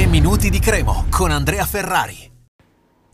3 minuti di Cremo con Andrea Ferrari.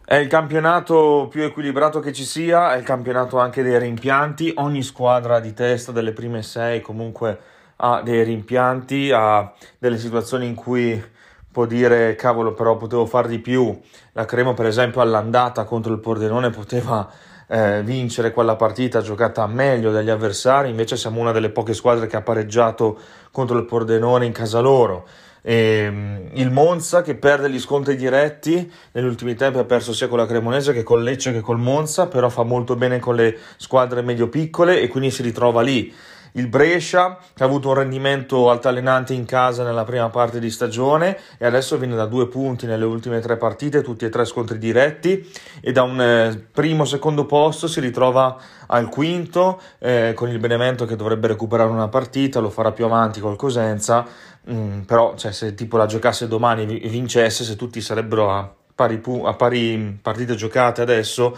È il campionato più equilibrato che ci sia, è il campionato anche dei rimpianti. Ogni squadra di testa delle prime sei comunque ha dei rimpianti, ha delle situazioni in cui può dire cavolo però potevo fare di più. La Cremo per esempio all'andata contro il Pordenone poteva eh, vincere quella partita giocata meglio dagli avversari, invece siamo una delle poche squadre che ha pareggiato contro il Pordenone in casa loro. E, um, il Monza che perde gli scontri diretti negli ultimi tempi ha perso sia con la Cremonese che con Lecce che col Monza, però fa molto bene con le squadre medio piccole e quindi si ritrova lì. Il Brescia che ha avuto un rendimento altalenante in casa nella prima parte di stagione e adesso viene da due punti nelle ultime tre partite, tutti e tre scontri diretti e da un eh, primo secondo posto si ritrova al quinto eh, con il Benevento che dovrebbe recuperare una partita, lo farà più avanti col Cosenza, mm, però cioè, se tipo la giocasse domani e vincesse, se tutti sarebbero a pari, a pari partite giocate adesso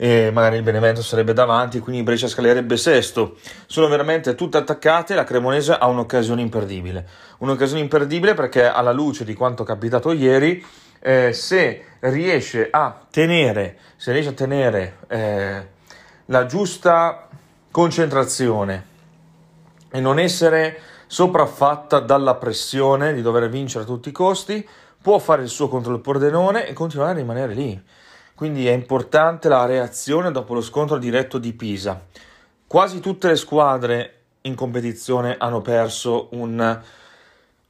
e magari il Benevento sarebbe davanti, quindi Brescia scalerebbe sesto. Sono veramente tutte attaccate, la Cremonese ha un'occasione imperdibile. Un'occasione imperdibile perché alla luce di quanto capitato ieri, eh, se riesce a tenere, riesce a tenere eh, la giusta concentrazione e non essere sopraffatta dalla pressione di dover vincere a tutti i costi, può fare il suo contro il Pordenone e continuare a rimanere lì. Quindi è importante la reazione dopo lo scontro diretto di Pisa. Quasi tutte le squadre in competizione hanno perso un,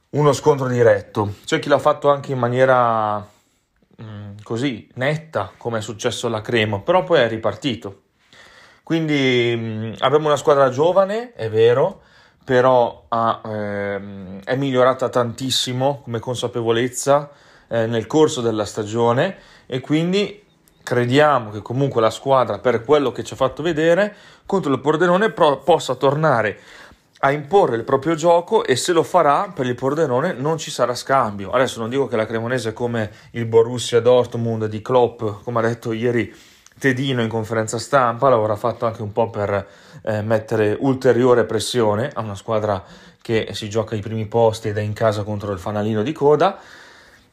uno scontro diretto. C'è chi l'ha fatto anche in maniera mh, mm, così netta, come è successo alla Cremo, però poi è ripartito. Quindi mh, mm, abbiamo una squadra giovane, è vero, però ha, ehm, è migliorata tantissimo come consapevolezza eh, nel corso della stagione e quindi crediamo che comunque la squadra, per quello che ci ha fatto vedere, contro il Pordenone pro- possa tornare a imporre il proprio gioco e se lo farà per il Pordenone non ci sarà scambio. Adesso non dico che la Cremonese come il Borussia Dortmund di Klopp, come ha detto ieri Tedino in conferenza stampa, l'avrà fatto anche un po' per eh, mettere ulteriore pressione a una squadra che si gioca ai primi posti ed è in casa contro il fanalino di coda.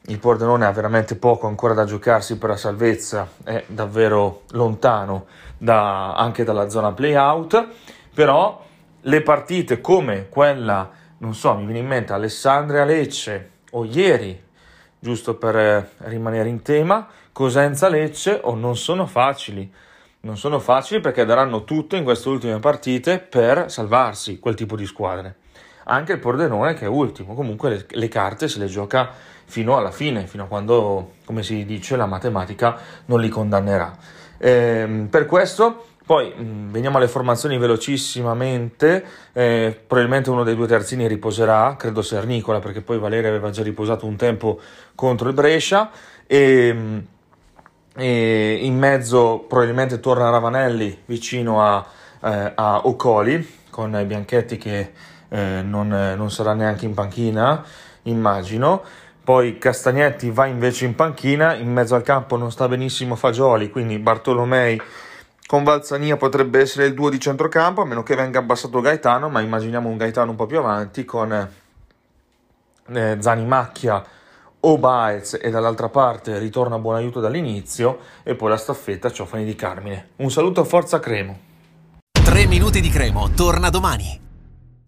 Il Pordenone ha veramente poco ancora da giocarsi per la salvezza, è davvero lontano da, anche dalla zona playout, però le partite come quella, non so, mi viene in mente Alessandria Lecce o ieri, giusto per eh, rimanere in tema, Cosenza Lecce o non sono facili. Non sono facili perché daranno tutto in queste ultime partite per salvarsi quel tipo di squadre. Anche il Pordenone che è ultimo, comunque le, le carte se le gioca fino alla fine, fino a quando, come si dice, la matematica non li condannerà. Eh, per questo poi mm, veniamo alle formazioni velocissimamente, eh, probabilmente uno dei due terzini riposerà, credo Sernicola perché poi Valeria aveva già riposato un tempo contro il Brescia e, mm, e in mezzo probabilmente torna Ravanelli vicino a, eh, a Ocoli con Bianchetti che eh, non, non sarà neanche in panchina immagino. Poi Castagnetti va invece in panchina, in mezzo al campo non sta benissimo Fagioli, quindi Bartolomei con Valzania potrebbe essere il duo di centrocampo, a meno che venga abbassato Gaetano, ma immaginiamo un Gaetano un po' più avanti con eh, Zanimacchia o Baez e dall'altra parte ritorna buon aiuto dall'inizio e poi la staffetta Ciofani di Carmine. Un saluto a Forza Cremo. 3 minuti di Cremo, torna domani.